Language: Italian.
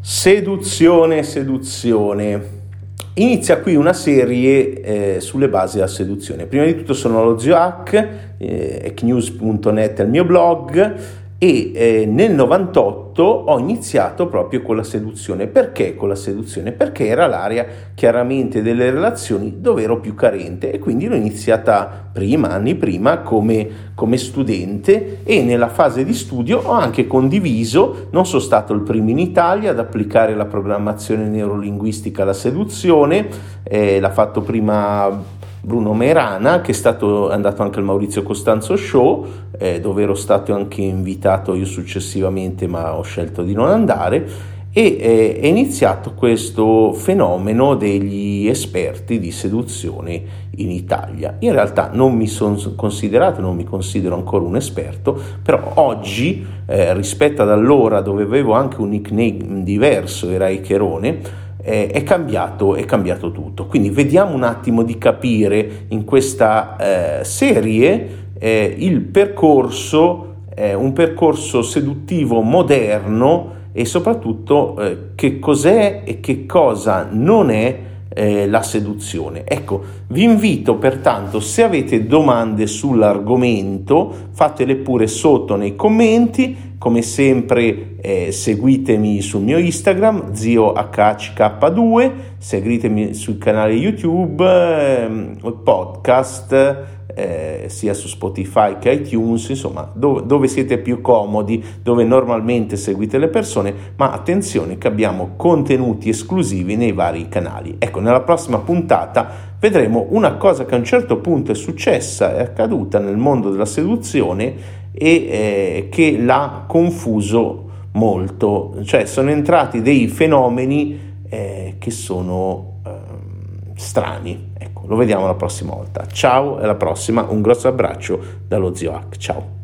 Seduzione, seduzione. Inizia qui una serie eh, sulle basi della seduzione. Prima di tutto sono lo Zio Hack, eh, ecnews.net è il mio blog e eh, nel 98 ho iniziato proprio con la seduzione. Perché con la seduzione? Perché era l'area chiaramente delle relazioni dove ero più carente e quindi l'ho iniziata prima, anni prima, come, come studente e nella fase di studio ho anche condiviso, non sono stato il primo in Italia ad applicare la programmazione neurolinguistica alla seduzione, eh, l'ha fatto prima Bruno Merana, che è stato andato anche al Maurizio Costanzo Show, eh, dove ero stato anche invitato io successivamente, ma ho scelto di non andare. E eh, è iniziato questo fenomeno degli esperti di seduzione in Italia. In realtà non mi sono considerato, non mi considero ancora un esperto, però oggi, eh, rispetto ad allora dove avevo anche un nickname diverso, era Icherone, eh, è, cambiato, è cambiato tutto. Quindi vediamo un attimo di capire in questa eh, serie eh, il percorso, eh, un percorso seduttivo moderno e soprattutto eh, che cos'è e che cosa non è eh, la seduzione. Ecco, vi invito pertanto, se avete domande sull'argomento, fatele pure sotto nei commenti. Come sempre eh, seguitemi sul mio Instagram, ziohck2, seguitemi sul canale YouTube, eh, podcast eh, sia su Spotify che iTunes, insomma dove, dove, siete più comodi, dove normalmente seguite le persone, ma attenzione che abbiamo contenuti esclusivi nei vari canali. Ecco, nella prossima puntata vedremo una cosa che a un certo punto è successa, è accaduta nel mondo della seduzione e eh, che l'ha confuso molto, cioè sono entrati dei fenomeni eh, che sono eh, strani. Ecco, lo vediamo la prossima volta. Ciao, alla prossima, un grosso abbraccio dallo zio Hack. Ciao.